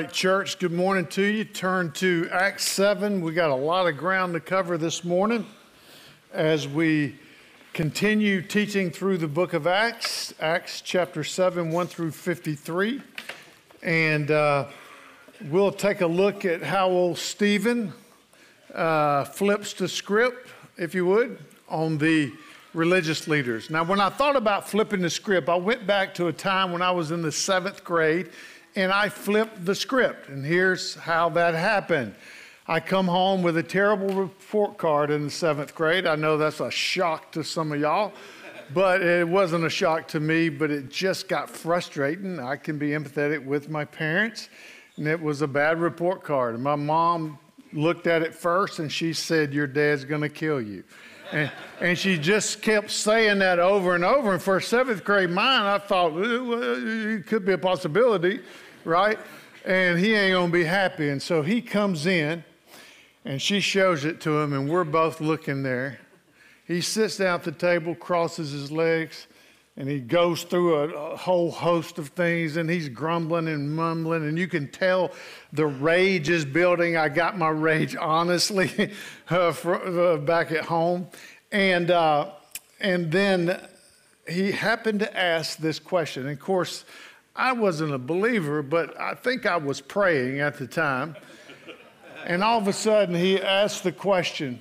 right, church, good morning to you. Turn to Acts 7. We got a lot of ground to cover this morning as we continue teaching through the book of Acts, Acts chapter 7, 1 through 53. And uh, we'll take a look at how old Stephen uh, flips the script, if you would, on the religious leaders. Now, when I thought about flipping the script, I went back to a time when I was in the seventh grade and I flipped the script. And here's how that happened. I come home with a terrible report card in the seventh grade. I know that's a shock to some of y'all, but it wasn't a shock to me, but it just got frustrating. I can be empathetic with my parents, and it was a bad report card. And my mom looked at it first and she said, Your dad's gonna kill you. And, she just kept saying that over and over. And for a seventh grade mind, I thought it could be a possibility, right? And he ain't gonna be happy. And so he comes in and she shows it to him, and we're both looking there. He sits down at the table, crosses his legs, and he goes through a, a, whole host of things and he's grumbling and mumbling and you can tell the rage is building. I got my rage honestly uh, for, uh, back at home. And uh, and then he happened to ask this question. And of course i wasn't a believer but i think i was praying at the time. And all of a sudden he asked the question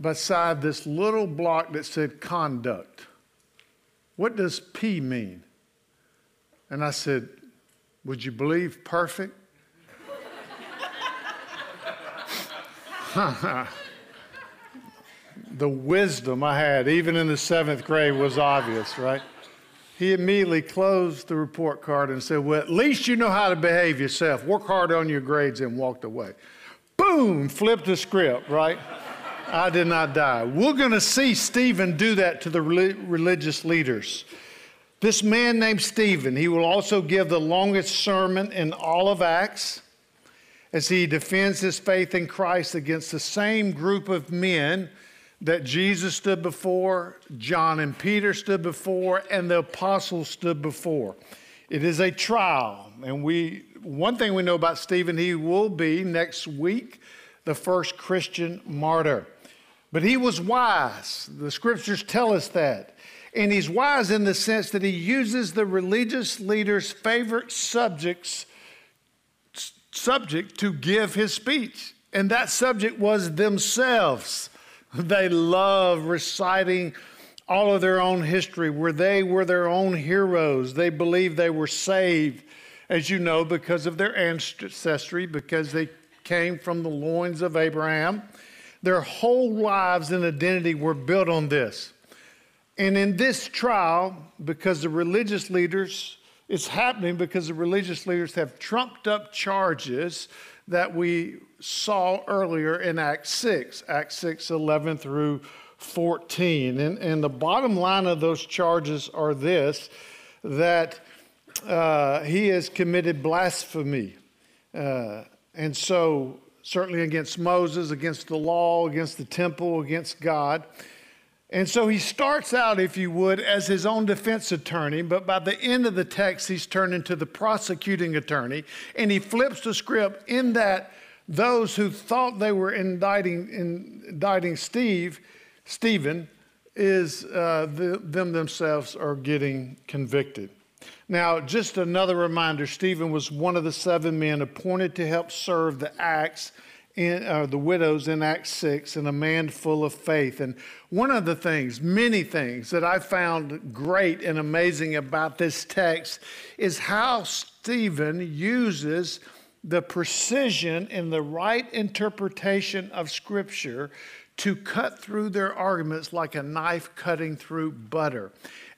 beside this little block that said conduct what does P mean? And I said, Would you believe perfect? the wisdom I had, even in the seventh grade, was obvious, right? He immediately closed the report card and said, Well, at least you know how to behave yourself. Work hard on your grades and walked away. Boom, flipped the script, right? I did not die. We're going to see Stephen do that to the religious leaders. This man named Stephen, he will also give the longest sermon in all of Acts as he defends his faith in Christ against the same group of men that Jesus stood before, John and Peter stood before, and the apostles stood before. It is a trial, and we one thing we know about Stephen, he will be next week the first Christian martyr. But he was wise. The scriptures tell us that. And he's wise in the sense that he uses the religious leader's favorite subjects subject to give his speech. And that subject was themselves. They love reciting all of their own history, where they were their own heroes. They believed they were saved, as you know, because of their ancestry, because they came from the loins of Abraham. Their whole lives and identity were built on this. And in this trial, because the religious leaders, it's happening because the religious leaders have trumped up charges that we saw earlier in Acts 6, Acts 6, 11 through 14. And, and the bottom line of those charges are this that uh, he has committed blasphemy. Uh, and so certainly against Moses, against the law, against the temple, against God. And so he starts out, if you would, as his own defense attorney, but by the end of the text, he's turned into the prosecuting attorney, and he flips the script in that those who thought they were indicting, indicting Steve, Stephen, is uh, the, them themselves are getting convicted. Now, just another reminder Stephen was one of the seven men appointed to help serve the Acts. In, uh, the widows in Acts 6 and a man full of faith. And one of the things, many things that I found great and amazing about this text is how Stephen uses the precision and the right interpretation of Scripture to cut through their arguments like a knife cutting through butter.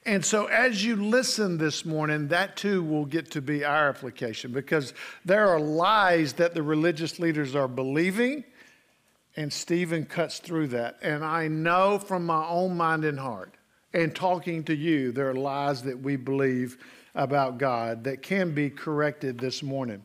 And so, as you listen this morning, that too will get to be our application because there are lies that the religious leaders are believing, and Stephen cuts through that. And I know from my own mind and heart, and talking to you, there are lies that we believe about God that can be corrected this morning.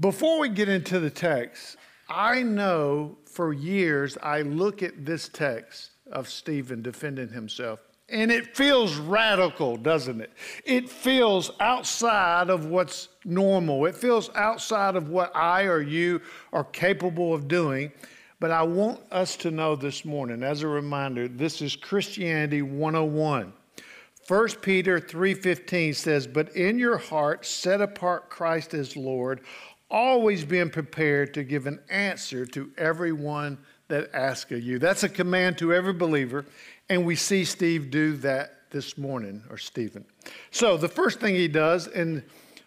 Before we get into the text, I know for years I look at this text of Stephen defending himself And it feels radical, doesn't it? It feels outside of what's normal. It feels outside of what I or you are capable of doing. But I want us to know this morning, as a reminder, this is Christianity 101. 1 Peter 3:15 says, "But in your heart set apart Christ as Lord, always being prepared to give an answer to everyone that asks of you." That's a command to every believer, and we see Steve do that this morning, or Stephen. So the first thing he does in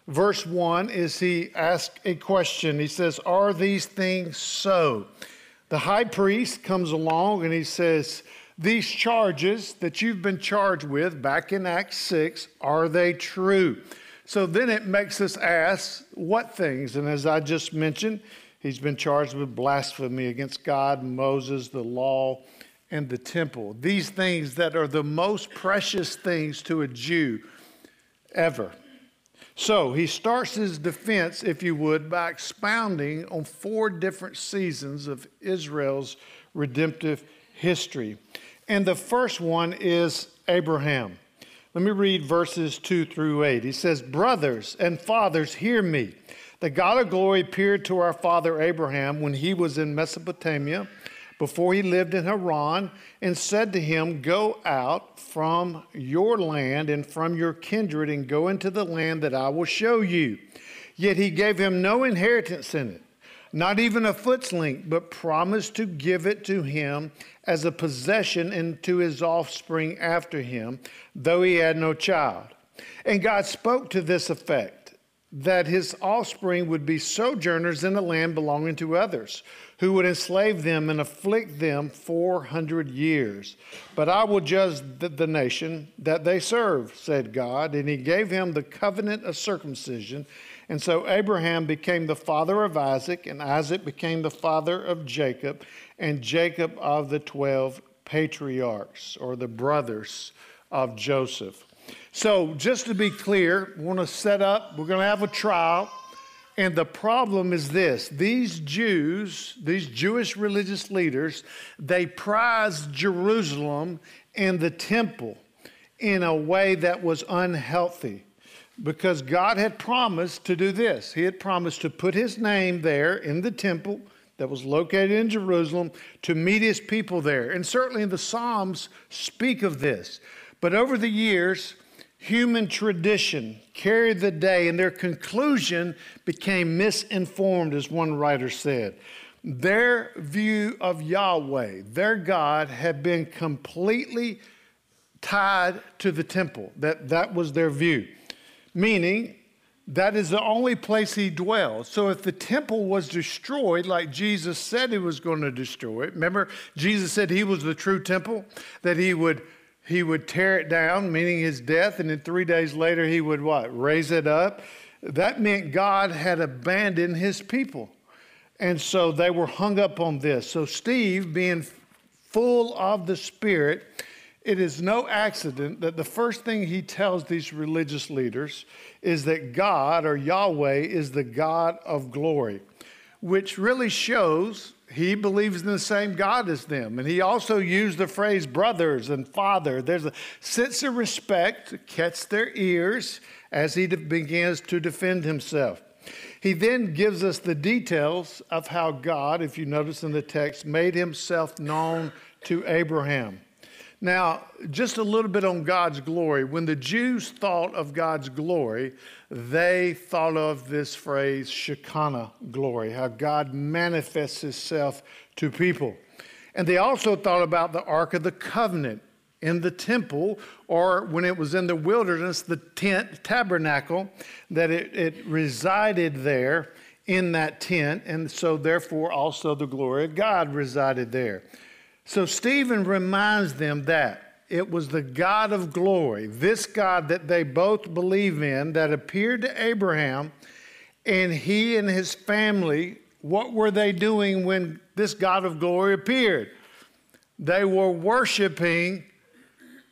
verse 1 is he asks a question. He says, Are these things so? The high priest comes along and he says, these charges that you've been charged with back in Acts 6, are they true? So then it makes us ask what things? And as I just mentioned, he's been charged with blasphemy against God, Moses, the law, and the temple. These things that are the most precious things to a Jew ever. So he starts his defense, if you would, by expounding on four different seasons of Israel's redemptive history. And the first one is Abraham. Let me read verses 2 through 8. He says, Brothers and fathers, hear me. The God of glory appeared to our father Abraham when he was in Mesopotamia, before he lived in Haran, and said to him, Go out from your land and from your kindred and go into the land that I will show you. Yet he gave him no inheritance in it, not even a foot's length, but promised to give it to him as a possession and to his offspring after him, though he had no child. And God spoke to this effect that his offspring would be sojourners in a land belonging to others, who would enslave them and afflict them 400 years. But I will judge the, nation that they serve, said God. And he gave him the covenant of circumcision. And so Abraham became the father of Isaac, and Isaac became the father of Jacob and Jacob of the 12 patriarchs or the brothers of Joseph. So, just to be clear, we want to set up, we're going to have a trial. And the problem is this these Jews, these Jewish religious leaders, they prized Jerusalem and the temple in a way that was unhealthy because God had promised to do this. He had promised to put his name there in the temple that was located in Jerusalem to meet his people there. And certainly the Psalms speak of this. But over the years, human tradition carried the day, and their conclusion became misinformed, as one writer said. Their view of Yahweh, their God, had been completely tied to the temple. That, that was their view. Meaning, that is the only place he dwells. So if the temple was destroyed, like Jesus said he was going to destroy it, remember Jesus said he was the true temple, that he would he would tear it down, meaning his death, and then three days later he would what? Raise it up. That meant God had abandoned his people. And so they were hung up on this. So Steve, being full of the Spirit, it is no accident that the first thing he tells these religious leaders is that God or Yahweh is the God of glory, which really shows he believes in the same God as them. And he also used the phrase brothers and father. There's a sense of respect to catch their ears as he begins to defend himself. He then gives us the details of how God, if you notice in the text, made himself known to Abraham. Now, just a little bit on God's glory. When the Jews thought of God's glory, they thought of this phrase, Shekinah glory, how God manifests himself to people. And they also thought about the Ark of the Covenant in the temple, or when it was in the wilderness, the tent, tabernacle, that it, it resided there in that tent. And so, therefore, also the glory of God resided there. So Stephen reminds them that it was the God of glory, this God that they both believe in, that appeared to Abraham, and he and his family, what were they doing when this God of glory appeared? They were worshiping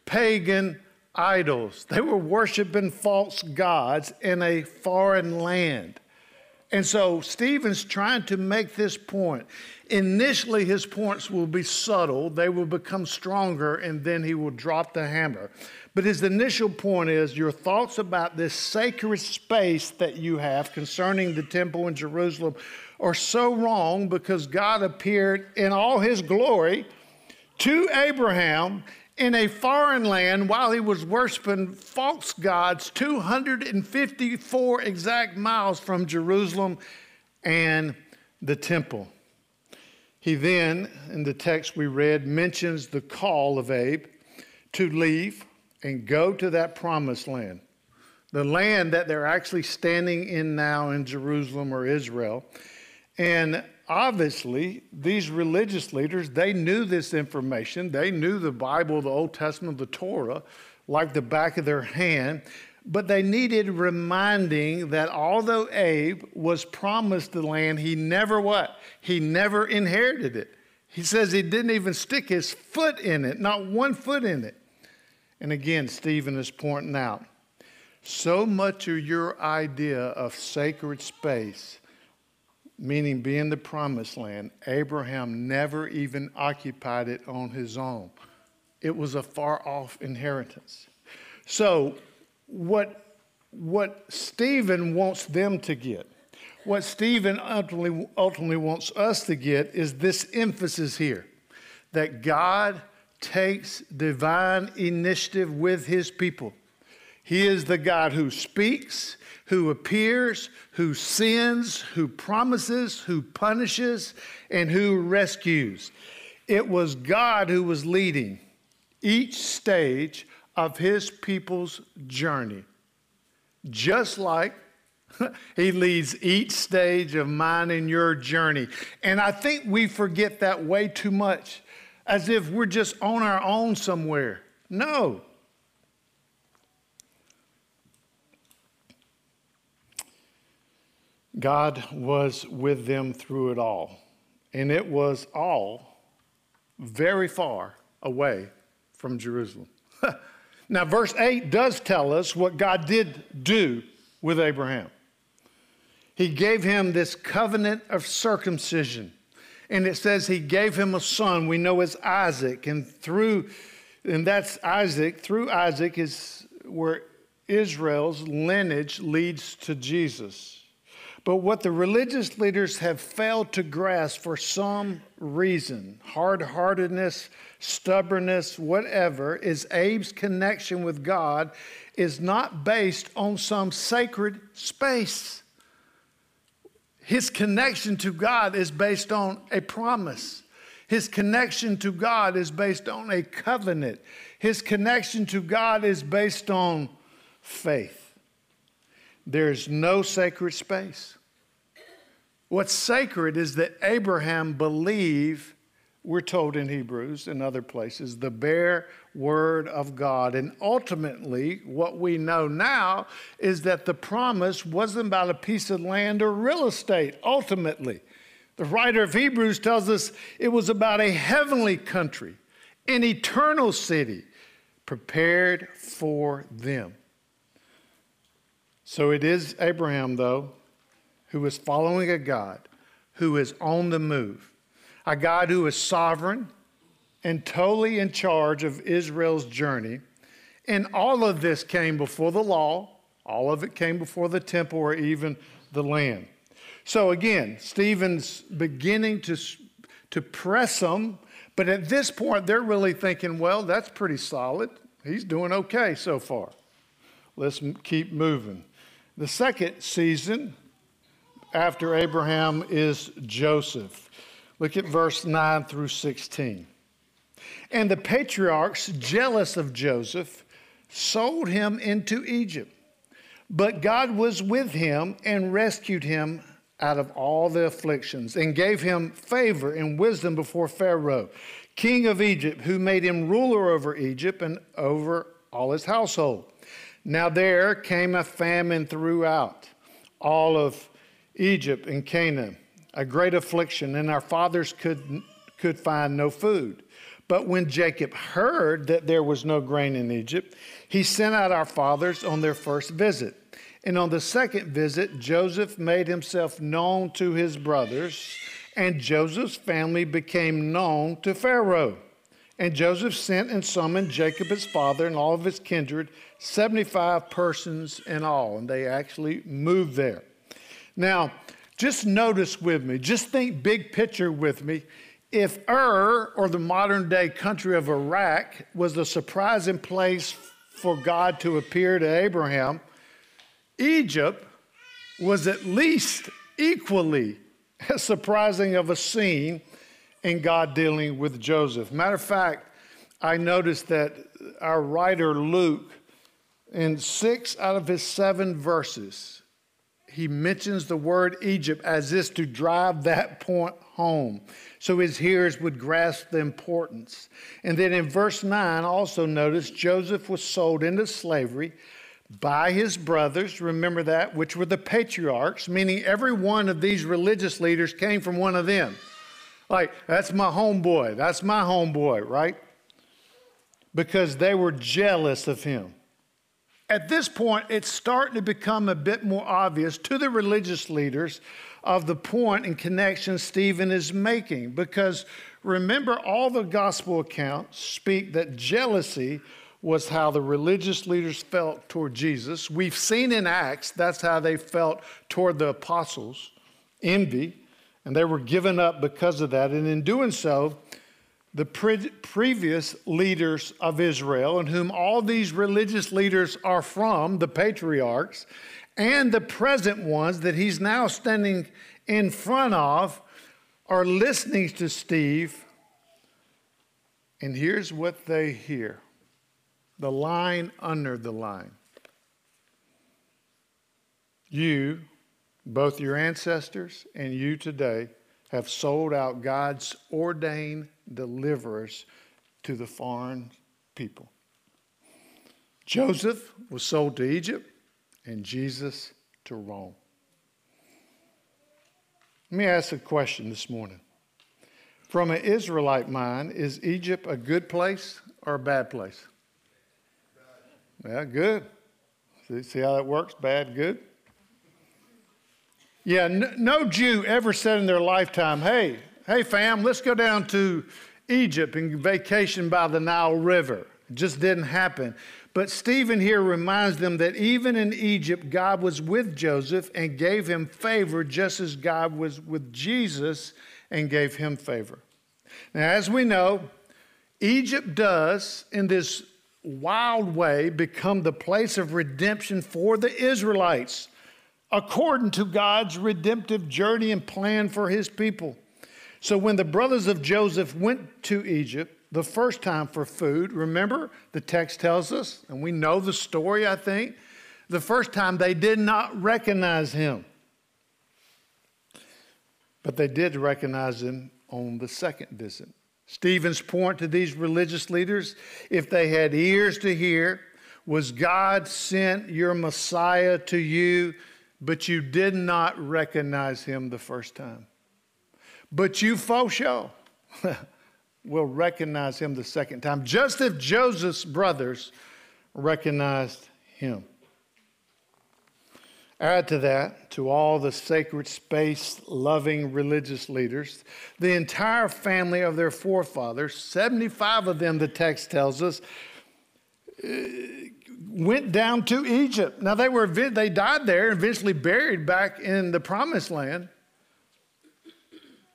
pagan idols. They were worshiping false gods in a foreign land. And so Stephen's trying to make this point. Initially, his points will be subtle, they will become stronger, and then he will drop the hammer. But his initial point is your thoughts about this sacred space that you have concerning the temple in Jerusalem are so wrong because God appeared in all his glory to Abraham in a foreign land while he was worshiping false gods 254 exact miles from Jerusalem and the temple. He then, in the text we read, mentions the call of Abe to leave and go to that promised land, the land that they're actually standing in now in Jerusalem or Israel. And obviously, these religious leaders, they knew this information. They knew the Bible, the Old Testament, the Torah, like the back of their hand. But they needed reminding that although Abe was promised the land, he never what? He never inherited it. He says he didn't even stick his foot in it, not one foot in it. And again, Stephen is pointing out so much of your idea of sacred space meaning being the promised land, Abraham never even occupied it on his own. It was a far off inheritance. So, what, what Stephen wants them to get, what Stephen ultimately, ultimately wants us to get, is this emphasis here that God takes divine initiative with his people. He is the God who speaks, who appears, who sins, who promises, who punishes, and who rescues. It was God who was leading each stage of his people's journey, just like he leads each stage of mine and your journey. And I think we forget that way too much, as if we're just on our own somewhere. No, God was with them through it all. And it was all very far away from Jerusalem. now, verse 8 does tell us what God did do with Abraham. He gave him this covenant of circumcision. And it says he gave him a son we know as Isaac. And through, and that's Isaac, through Isaac is where Israel's lineage leads to Jesus. But what the religious leaders have failed to grasp for some reason, hard heartedness, stubbornness, whatever, is Abe's connection with God is not based on some sacred space. His connection to God is based on a promise. His connection to God is based on a covenant. His connection to God is based on faith. There's no sacred space. What's sacred is that Abraham believed, we're told in Hebrews and other places, the bare word of God. And ultimately, what we know now is that the promise wasn't about a piece of land or real estate, ultimately. The writer of Hebrews tells us it was about a heavenly country, an eternal city prepared for them. So it is Abraham, though, who is following a God who is on the move, a God who is sovereign and totally in charge of Israel's journey. And all of this came before the law, all of it came before the temple or even the land. So again, Stephen's beginning to, to press them, but at this point, they're really thinking, well, that's pretty solid. He's doing okay so far. Let's keep moving. The second season after Abraham is Joseph. Look at verse 9 through 16. And the patriarchs, jealous of Joseph, sold him into Egypt. But God was with him and rescued him out of all the afflictions and gave him favor and wisdom before Pharaoh, king of Egypt, who made him ruler over Egypt and over all his household. Now there came a famine throughout all of Egypt and Canaan, a great affliction, and our fathers could, could find no food. But when Jacob heard that there was no grain in Egypt, he sent out our fathers on their first visit. And on the second visit, Joseph made himself known to his brothers, and Joseph's family became known to Pharaoh. And Joseph sent and summoned Jacob his father and all of his kindred, 75 persons in all, and they actually moved there. Now, just notice with me, just think big picture with me. If Ur, or the modern day country of Iraq, was the surprising place for God to appear to Abraham, Egypt was at least equally as surprising of a scene in God dealing with Joseph. Matter of fact, I noticed that our writer Luke, in six out of his seven verses, he mentions the word Egypt as this to drive that point home so his hearers would grasp the importance. And then in verse 9, also notice Joseph was sold into slavery by his brothers, remember that, which were the patriarchs, meaning every one of these religious leaders came from one of them. Like, that's my homeboy, that's my homeboy, right? Because they were jealous of him. At this point, it's starting to become a bit more obvious to the religious leaders of the point and connection Stephen is making. Because remember, all the gospel accounts speak that jealousy was how the religious leaders felt toward Jesus. We've seen in Acts that's how they felt toward the apostles envy, and they were given up because of that. And in doing so, the pre- previous leaders of Israel, and whom all these religious leaders are from, the patriarchs, and the present ones that he's now standing in front of, are listening to Steve. And here's what they hear the line under the line. You, both your ancestors and you today, have sold out God's ordained deliverers to the foreign people. Joseph was sold to Egypt and Jesus to Rome. Let me ask a question this morning. From an Israelite mind, is Egypt a good place or a bad place? Yeah, good. See, see how that works? Bad, good. Yeah, no, Jew ever said in their lifetime, hey, hey, fam, let's go down to Egypt and vacation by the Nile River. It just didn't happen. But Stephen here reminds them that even in Egypt, God was with Joseph and gave him favor, just as God was with Jesus and gave him favor. Now, as we know, Egypt does, in this wild way become the place of redemption for the Israelites according to God's redemptive journey and plan for his people. So when the brothers of Joseph went to Egypt the first time for food, remember the text tells us, and we know the story, I think, the first time they did not recognize him. But they did recognize him on the second visit. Stephen's point to these religious leaders, if they had ears to hear, was God sent your Messiah to you, but you did not recognize him the first time. But you, faux show, will recognize him the second time, just as Joseph's brothers recognized him. Add to that, to all the sacred space loving religious leaders, the entire family of their forefathers, 75 of them, the text tells us, went down to Egypt. Now they were they died there, eventually buried back in the promised land.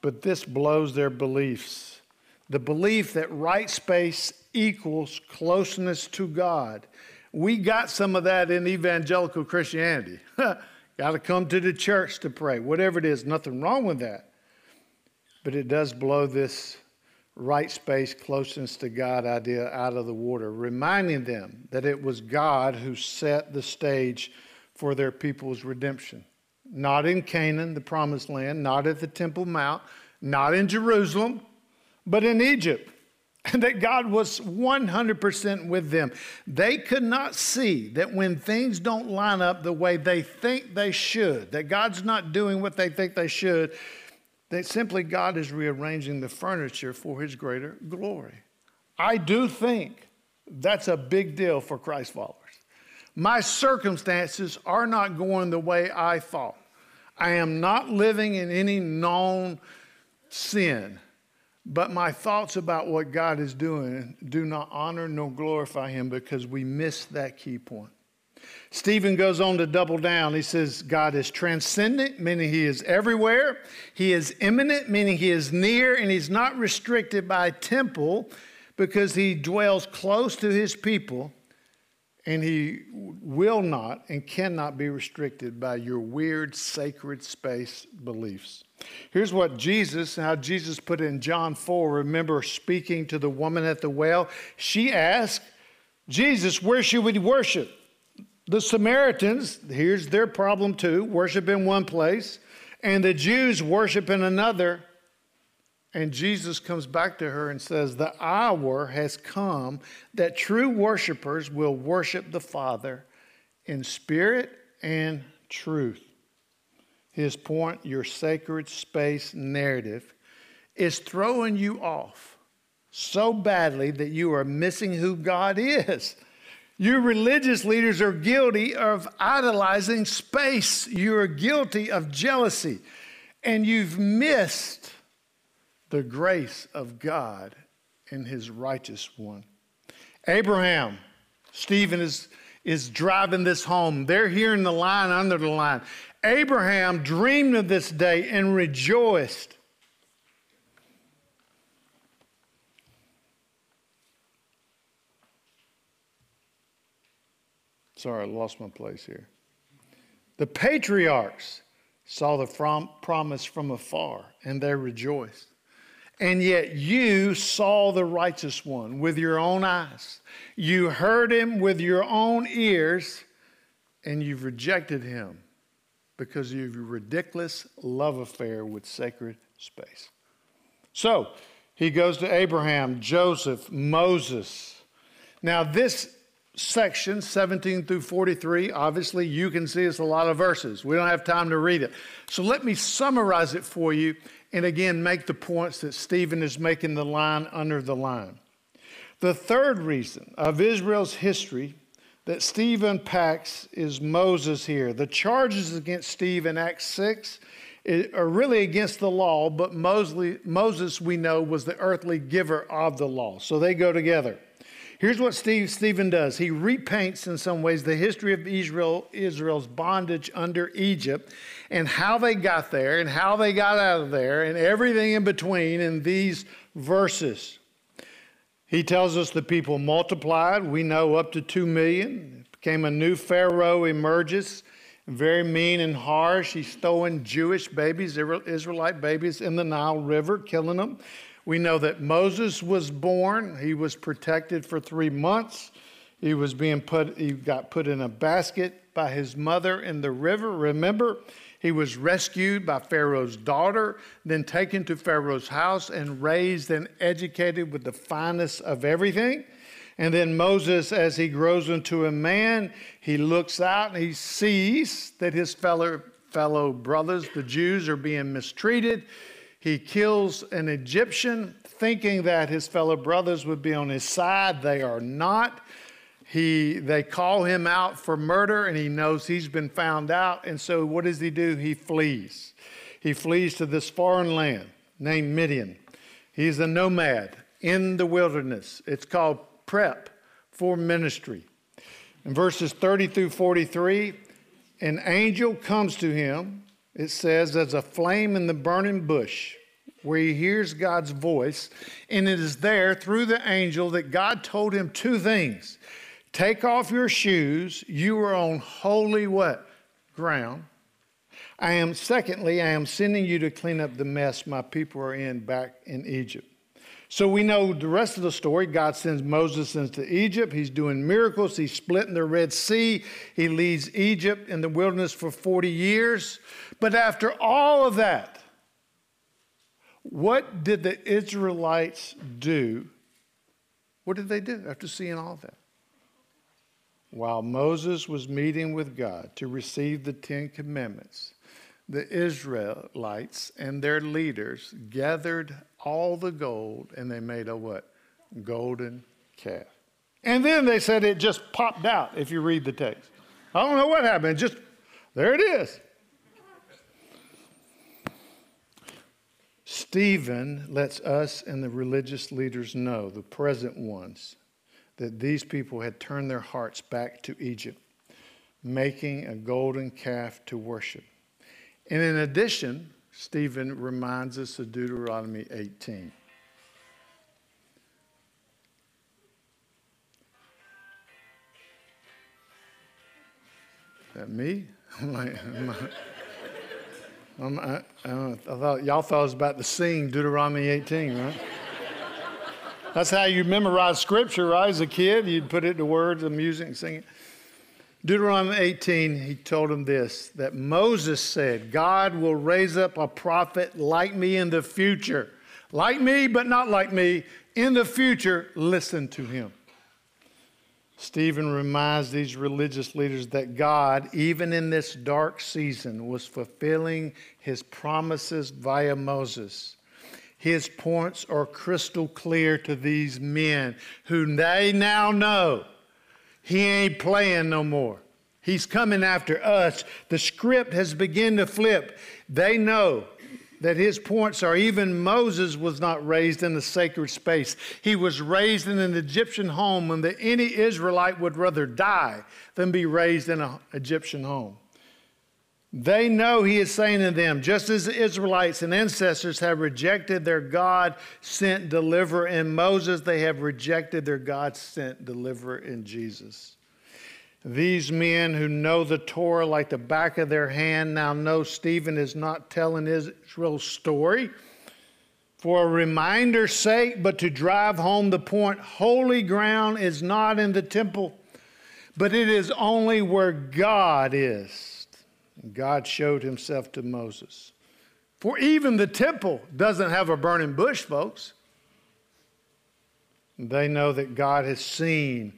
But this blows their beliefs. The belief that right space equals closeness to God. We got some of that in evangelical Christianity. got to come to the church to pray. Whatever it is, nothing wrong with that. But it does blow this right space, closeness to God idea out of the water, reminding them that it was God who set the stage for their people's redemption. Not in Canaan, the promised land, not at the Temple Mount, not in Jerusalem, but in Egypt and that God was 100% with them. They could not see that when things don't line up the way they think they should, that God's not doing what they think they should, that simply God is rearranging the furniture for his greater glory. I do think that's a big deal for Christ followers. My circumstances are not going the way I thought. I am not living in any known sin, but my thoughts about what God is doing do not honor nor glorify Him because we miss that key point. Stephen goes on to double down. He says, God is transcendent, meaning he is everywhere. He is immanent, meaning he is near, and he's not restricted by temple because he dwells close to his people, and he will not and cannot be restricted by your weird sacred space beliefs. Here's what Jesus, how Jesus put it in John 4. Remember speaking to the woman at the well? She asked, Jesus, where should we worship? The Samaritans, here's their problem too worship in one place, and the Jews worship in another. And Jesus comes back to her and says, The hour has come that true worshipers will worship the Father in spirit and truth. His point, your sacred space narrative, is throwing you off so badly that you are missing who God is. You religious leaders are guilty of idolizing space. You are guilty of jealousy. And you've missed the grace of God in his righteous one. Abraham, Stephen is, is driving this home. They're hearing the line under the line. Abraham dreamed of this day and rejoiced. Sorry, I lost my place here. The patriarchs saw the from, promise from afar and they rejoiced. And yet you saw the righteous one with your own eyes. You heard him with your own ears, and you've rejected him because of your ridiculous love affair with sacred space. So he goes to Abraham, Joseph, Moses. Now, this section, 17 through 43, obviously you can see it's a lot of verses. We don't have time to read it. So let me summarize it for you and again make the points that Stephen is making the line under the line. The third reason of Israel's history that Stephen packs is Moses here. The charges against Stephen, Acts 6 are really against the law, but Moses, we know, was the earthly giver of the law. So they go together. Here's what Steve, Stephen does. He repaints in some ways the history of Israel, Israel's bondage under Egypt and how they got there and how they got out of there and everything in between in these verses. He tells us the people multiplied. We know up to 2 million. It became a new Pharaoh emerges, very mean and harsh. He's throwing Jewish babies, Israelite babies, in the Nile River, killing them. We know that Moses was born. He was protected for three months. He was being put, he got put in a basket by his mother in the river. Remember, he was rescued by Pharaoh's daughter, then taken to Pharaoh's house and raised and educated with the finest of everything. And then Moses, as he grows into a man, he looks out and he sees that his fellow, fellow brothers, the Jews, are being mistreated. He kills an Egyptian, thinking that his fellow brothers would be on his side. They are not. He, they call him out for murder, and he knows he's been found out. And so, what does he do? He flees. He flees to this foreign land named Midian. He's a nomad in the wilderness. It's called prep for ministry. In verses 30 through 43, an angel comes to him it says, as a flame in the burning bush, where he hears God's voice. And it is there through the angel that God told him two things Take off your shoes, you are on holy what? Ground. I am, secondly, I am sending you to clean up the mess my people are in back in Egypt. So we know the rest of the story. God sends Moses into Egypt. He's doing miracles. He's splitting the Red Sea. He leads Egypt in the wilderness for 40 years. But after all of that, what did the Israelites do? What did they do after seeing all that? While Moses was meeting with God to receive the Ten Commandments, the Israelites and their leaders gathered all the gold and they made a what? Golden calf. And then they said it just popped out if you read the text. I don't know what happened. Just there it is. Stephen lets us and the religious leaders know, the present ones, that these people had turned their hearts back to Egypt, making a golden calf to worship. And in addition, Stephen reminds us of Deuteronomy 18. That me? I'm like, I'm, I'm, I, I, thought y'all thought I was about to sing Deuteronomy 18, right? That's how you memorize scripture, right? As a kid, you'd put it to words and music and sing it. Deuteronomy 18, he told him this that Moses said, God will raise up a prophet like me in the future. Like me, but not like me. In the future, listen to him. Stephen reminds these religious leaders that God, even in this dark season, was fulfilling his promises via Moses. His points are crystal clear to these men who they now know he ain't playing no more. He's coming after us. The script has begun to flip. They know that his points are even Moses was not raised in a sacred space. He was raised in an Egyptian home and that any Israelite would rather die than be raised in an Egyptian home. They know he is saying to them, just as the Israelites and ancestors have rejected their God sent deliverer in Moses, they have rejected their God sent deliverer in Jesus. These men who know the Torah like the back of their hand now know Stephen is not telling Israel's story for a reminder's sake, but to drive home the point holy ground is not in the temple, but it is only where God is. God showed himself to Moses. For even the temple doesn't have a burning bush, folks. They know that God has seen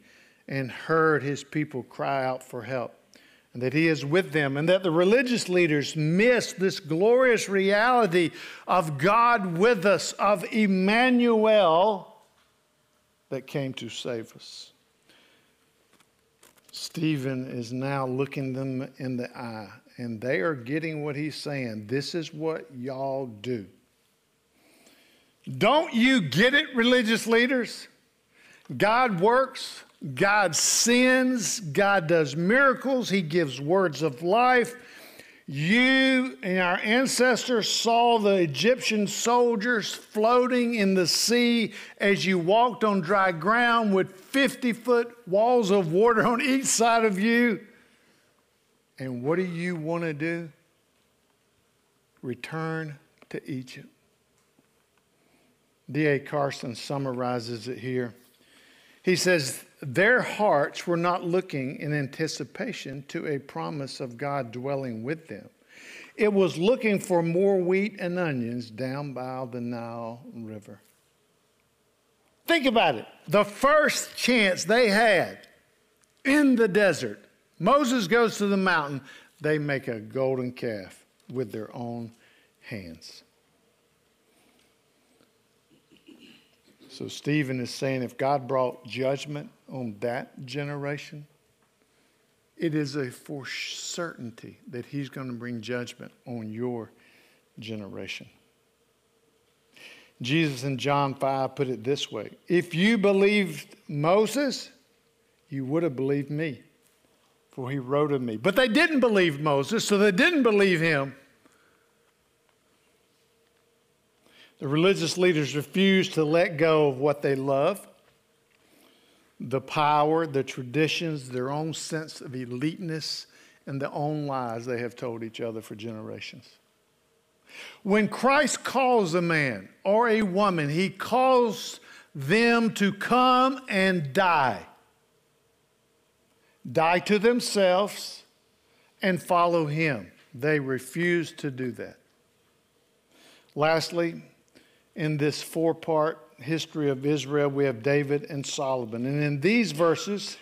and heard his people cry out for help, and that he is with them, and that the religious leaders miss this glorious reality of God with us, of Emmanuel that came to save us. Stephen is now looking them in the eye and they are getting what he's saying. This is what y'all do. Don't you get it, religious leaders? God works, God sins, God does miracles, He gives words of life. You and our ancestors saw the Egyptian soldiers floating in the sea as you walked on dry ground with 50 foot walls of water on each side of you. And what do you want to do? Return to Egypt. D.A. Carson summarizes it here. He says, Their hearts were not looking in anticipation to a promise of God dwelling with them. It was looking for more wheat and onions down by the Nile River. Think about it. The first chance they had in the desert Moses goes to the mountain. They make a golden calf with their own hands. So Stephen is saying if God brought judgment on that generation, it is a for certainty that he's going to bring judgment on your generation. Jesus in John 5 put it this way If you believed Moses, you would have believed me for he wrote of me. But they didn't believe Moses, so they didn't believe him. The religious leaders refused to let go of what they love the power, the traditions, their own sense of eliteness, and the own lies they have told each other for generations. When Christ calls a man or a woman, he calls them to come and die die to themselves, and follow him. They refuse to do that. Lastly, in this four part history of Israel, we have David and Solomon. And in these verses,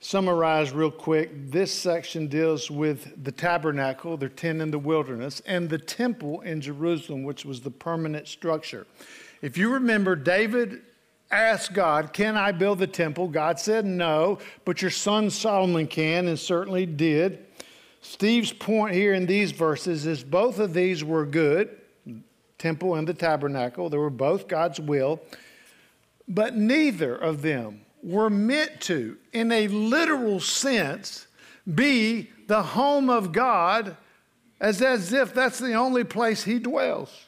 summarize real quick, this section deals with the tabernacle, their tent in the wilderness, and the temple in Jerusalem, which was the permanent structure. If you remember, David asked God, Can I build the temple? God said no, but your son Solomon can, and certainly did. Steve's point here in these verses is both of these were good temple and the tabernacle. They were both God's will, but neither of them were meant to, in a literal sense, be the home of God as, as if that's the only place He dwells.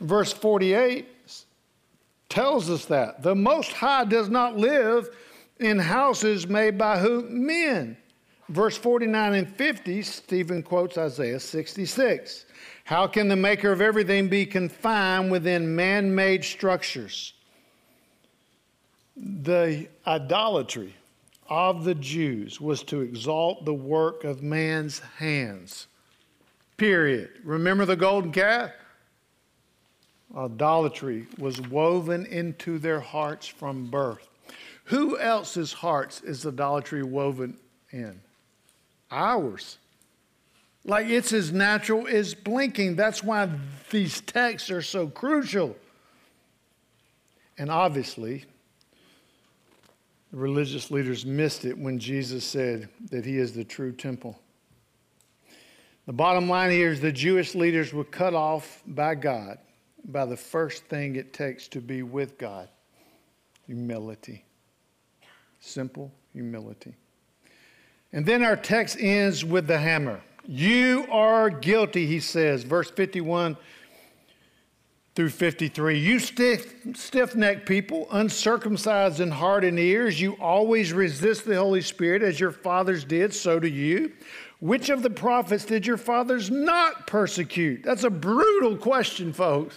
Verse 48 tells us that. The Most High does not live in houses made by who? Men. Verse 49 and 50, Stephen quotes Isaiah 66. How can the maker of everything be confined within man made structures? The idolatry of the Jews was to exalt the work of man's hands. Period. Remember the golden calf? Idolatry was woven into their hearts from birth. Who else's hearts is idolatry woven in? Ours. Like it's as natural as blinking. That's why these texts are so crucial. And obviously, the religious leaders missed it when Jesus said that he is the true temple. The bottom line here is the Jewish leaders were cut off by God by the first thing it takes to be with God humility. Simple humility. And then our text ends with the hammer. You are guilty, he says, verse 51 through 53. You stiff necked people, uncircumcised in heart and ears, you always resist the Holy Spirit as your fathers did, so do you. Which of the prophets did your fathers not persecute? That's a brutal question, folks.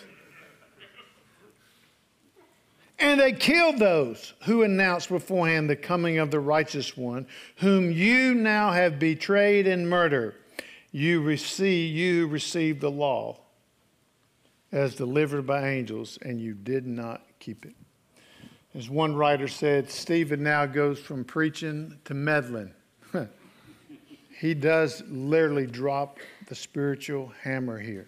And they killed those who announced beforehand the coming of the righteous one, whom you now have betrayed and murdered you receive you received the law as delivered by angels and you did not keep it. As one writer said stephen now goes from preaching to meddling. He does literally drop the spiritual hammer here.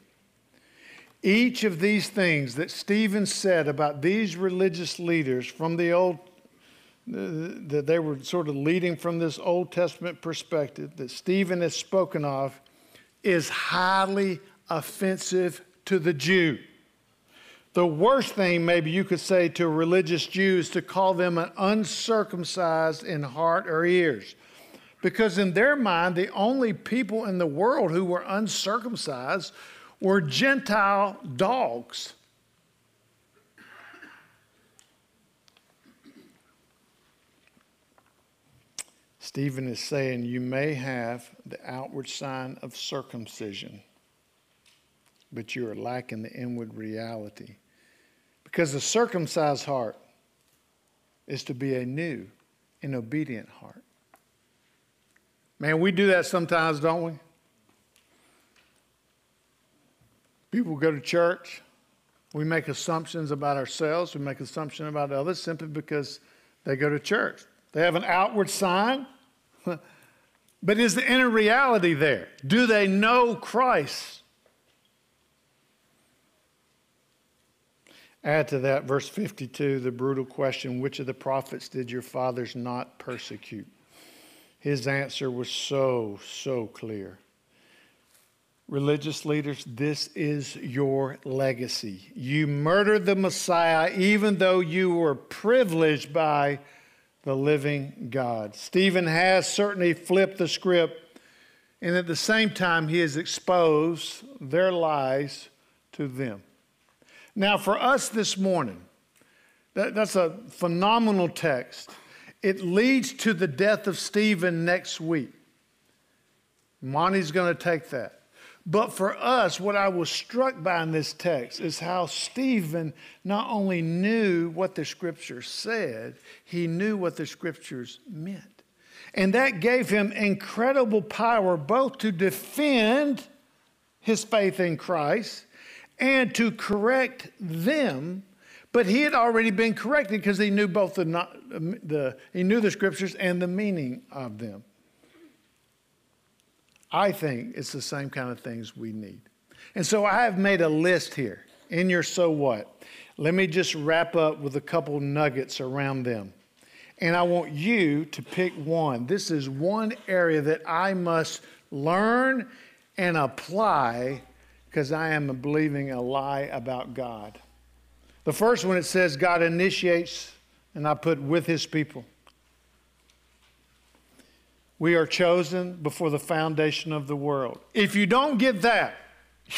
Each of these things that stephen said about these religious leaders from the old that they were sort of leading from this Old Testament perspective that Stephen has spoken of is highly offensive to the Jew. The worst thing, maybe you could say to a religious Jew, is to call them an uncircumcised in heart or ears. Because in their mind, the only people in the world who were uncircumcised were Gentile dogs. Stephen is saying you may have the outward sign of circumcision, but you are lacking the inward reality. Because the circumcised heart is to be a new and obedient heart. Man, we do that sometimes, don't we? People go to church. We make assumptions about ourselves. We make assumptions about others simply because they go to church. They have an outward sign, but is the inner reality there? Do they know Christ? Add to that, verse 52, the brutal question which of the prophets did your fathers not persecute? His answer was so, so clear. Religious leaders, this is your legacy. You murdered the Messiah even though you were privileged by the living God. Stephen has certainly flipped the script, and at the same time, he has exposed their lies to them. Now, for us this morning, that, that's a phenomenal text. It leads to the death of Stephen next week. Monty's going to take that. But for us, what I was struck by in this text is how Stephen not only knew what the scriptures said, he knew what the scriptures meant. And that gave him incredible power both to defend his faith in Christ and to correct them. But he had already been corrected because he knew both the, the, he knew the scriptures and the meaning of them. I think it's the same kind of things we need. And so I have made a list here in your so what, let me just wrap up with a couple nuggets around them. And I want you to pick one. This is one area that I must learn and apply because I am believing a lie about God. The first one it says God initiates, and I put with his people. We are chosen before the foundation of the world. If you don't get that,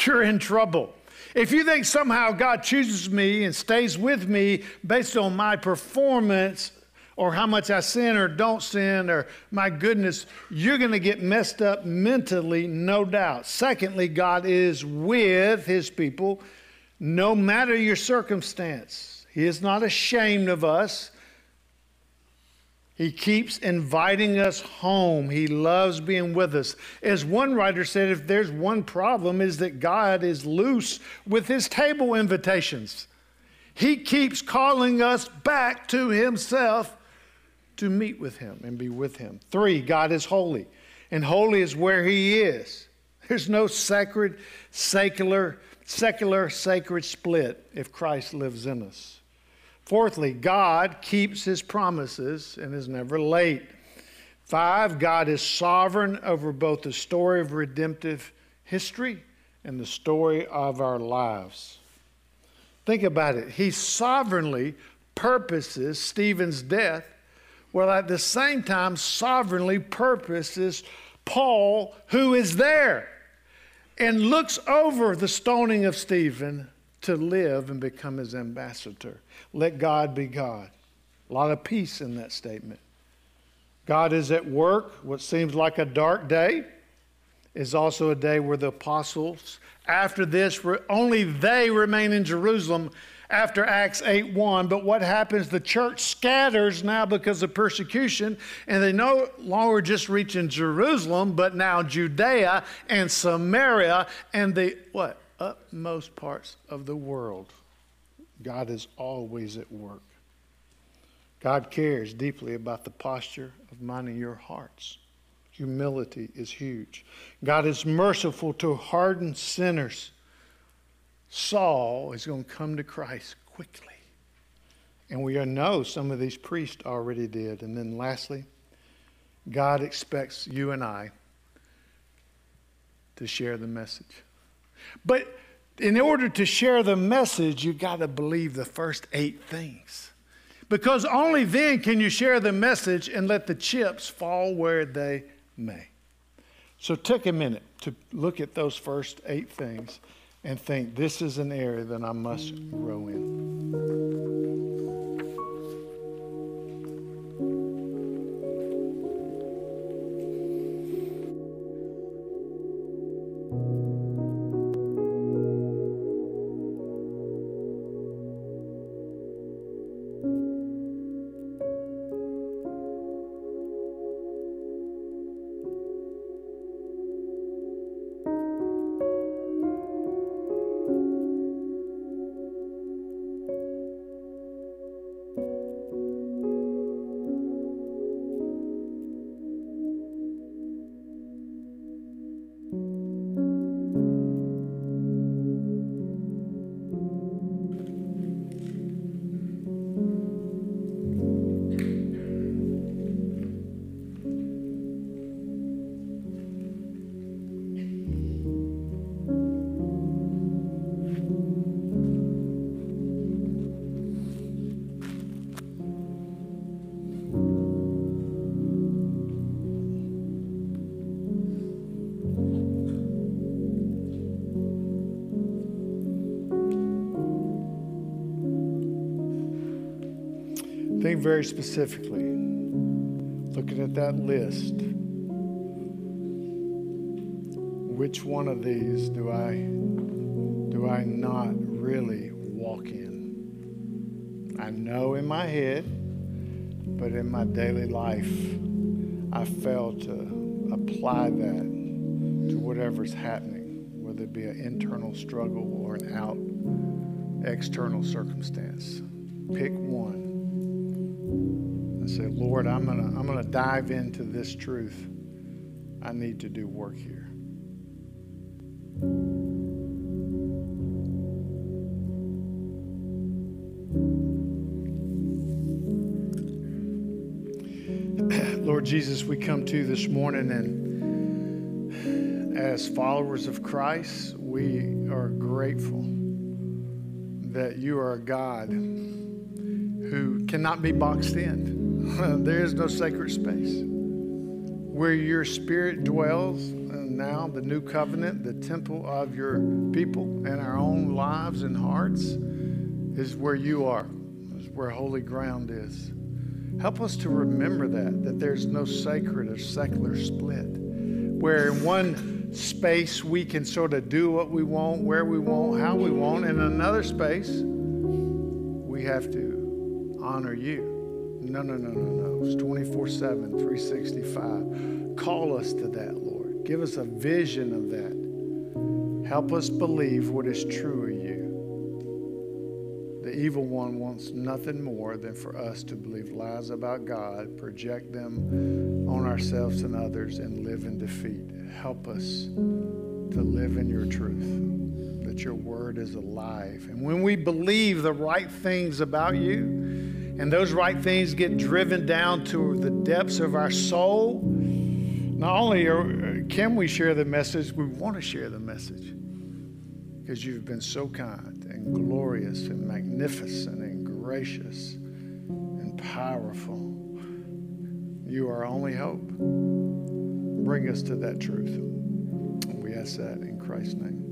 you're in trouble. If you think somehow God chooses me and stays with me based on my performance or how much I sin or don't sin or my goodness, you're going to get messed up mentally, no doubt. Secondly, God is with his people no matter your circumstance. He is not ashamed of us. He keeps inviting us home. He loves being with us. As one writer said, if there's one problem, is that God is loose with his table invitations. He keeps calling us back to himself to meet with him and be with him. Three, God is holy, and holy is where he is. There's no sacred, secular, secular, sacred split if Christ lives in us. Fourthly, God keeps his promises and is never late. Five, God is sovereign over both the story of redemptive history and the story of our lives. Think about it. He sovereignly purposes Stephen's death, while at the same time sovereignly purposes Paul, who is there and looks over the stoning of Stephen to live and become his ambassador. Let God be God. A lot of peace in that statement. God is at work. What seems like a dark day is also a day where the apostles, after this, only they remain in Jerusalem after Acts 8 1. But what happens? The church scatters now because of persecution, and they no longer just reach in Jerusalem, but now Judea and Samaria and the what? Utmost parts of the world. God is always at work. God cares deeply about the posture of mine and your hearts. Humility is huge. God is merciful to hardened sinners Saul is going to come to Christ quickly. And we know some of these priests already did. And then lastly, God expects you and I to share the message. But in order to share the message, you've got to believe the first eight things. Because only then can you share the message and let the chips fall where they may. So take a minute to look at those first eight things and think this is an area that I must grow in. Think very specifically, looking at that list, which one of these do I do I not really walk in? I know in my head, but in my daily life, I fail to apply that to whatever's happening, whether it be an internal struggle or an out external circumstance. Pick one say, Lord, I'm going to I'm going to dive into this truth. I need to do work here. Lord Jesus, we come to you this morning, and as followers of Christ, we are grateful that you are a God who cannot be boxed in. there is no sacred space. Where your spirit dwells, and now the new covenant, the temple of your people and our own lives and hearts, is where you are, is where holy ground is. Help us to remember that, that there's no sacred or secular split. Where in one space we can sort of do what we want, where we want, how we want, and in another space we have to honor you. No, no, no, no, no. It's 24 7, 365. Call us to that, Lord. Give us a vision of that. Help us believe what is true of you The evil one wants nothing more than for us to believe lies about God, project them on ourselves and others, and live in defeat. Help us to live in your truth, that your word is alive. And when we believe the right things about you, and those right things get driven down to the depths of our soul, not only are, can we share the message, we want to share the message because you've been so kind and glorious and magnificent and gracious and powerful. You are our only hope. Bring us to that truth. We ask that in Christ's name.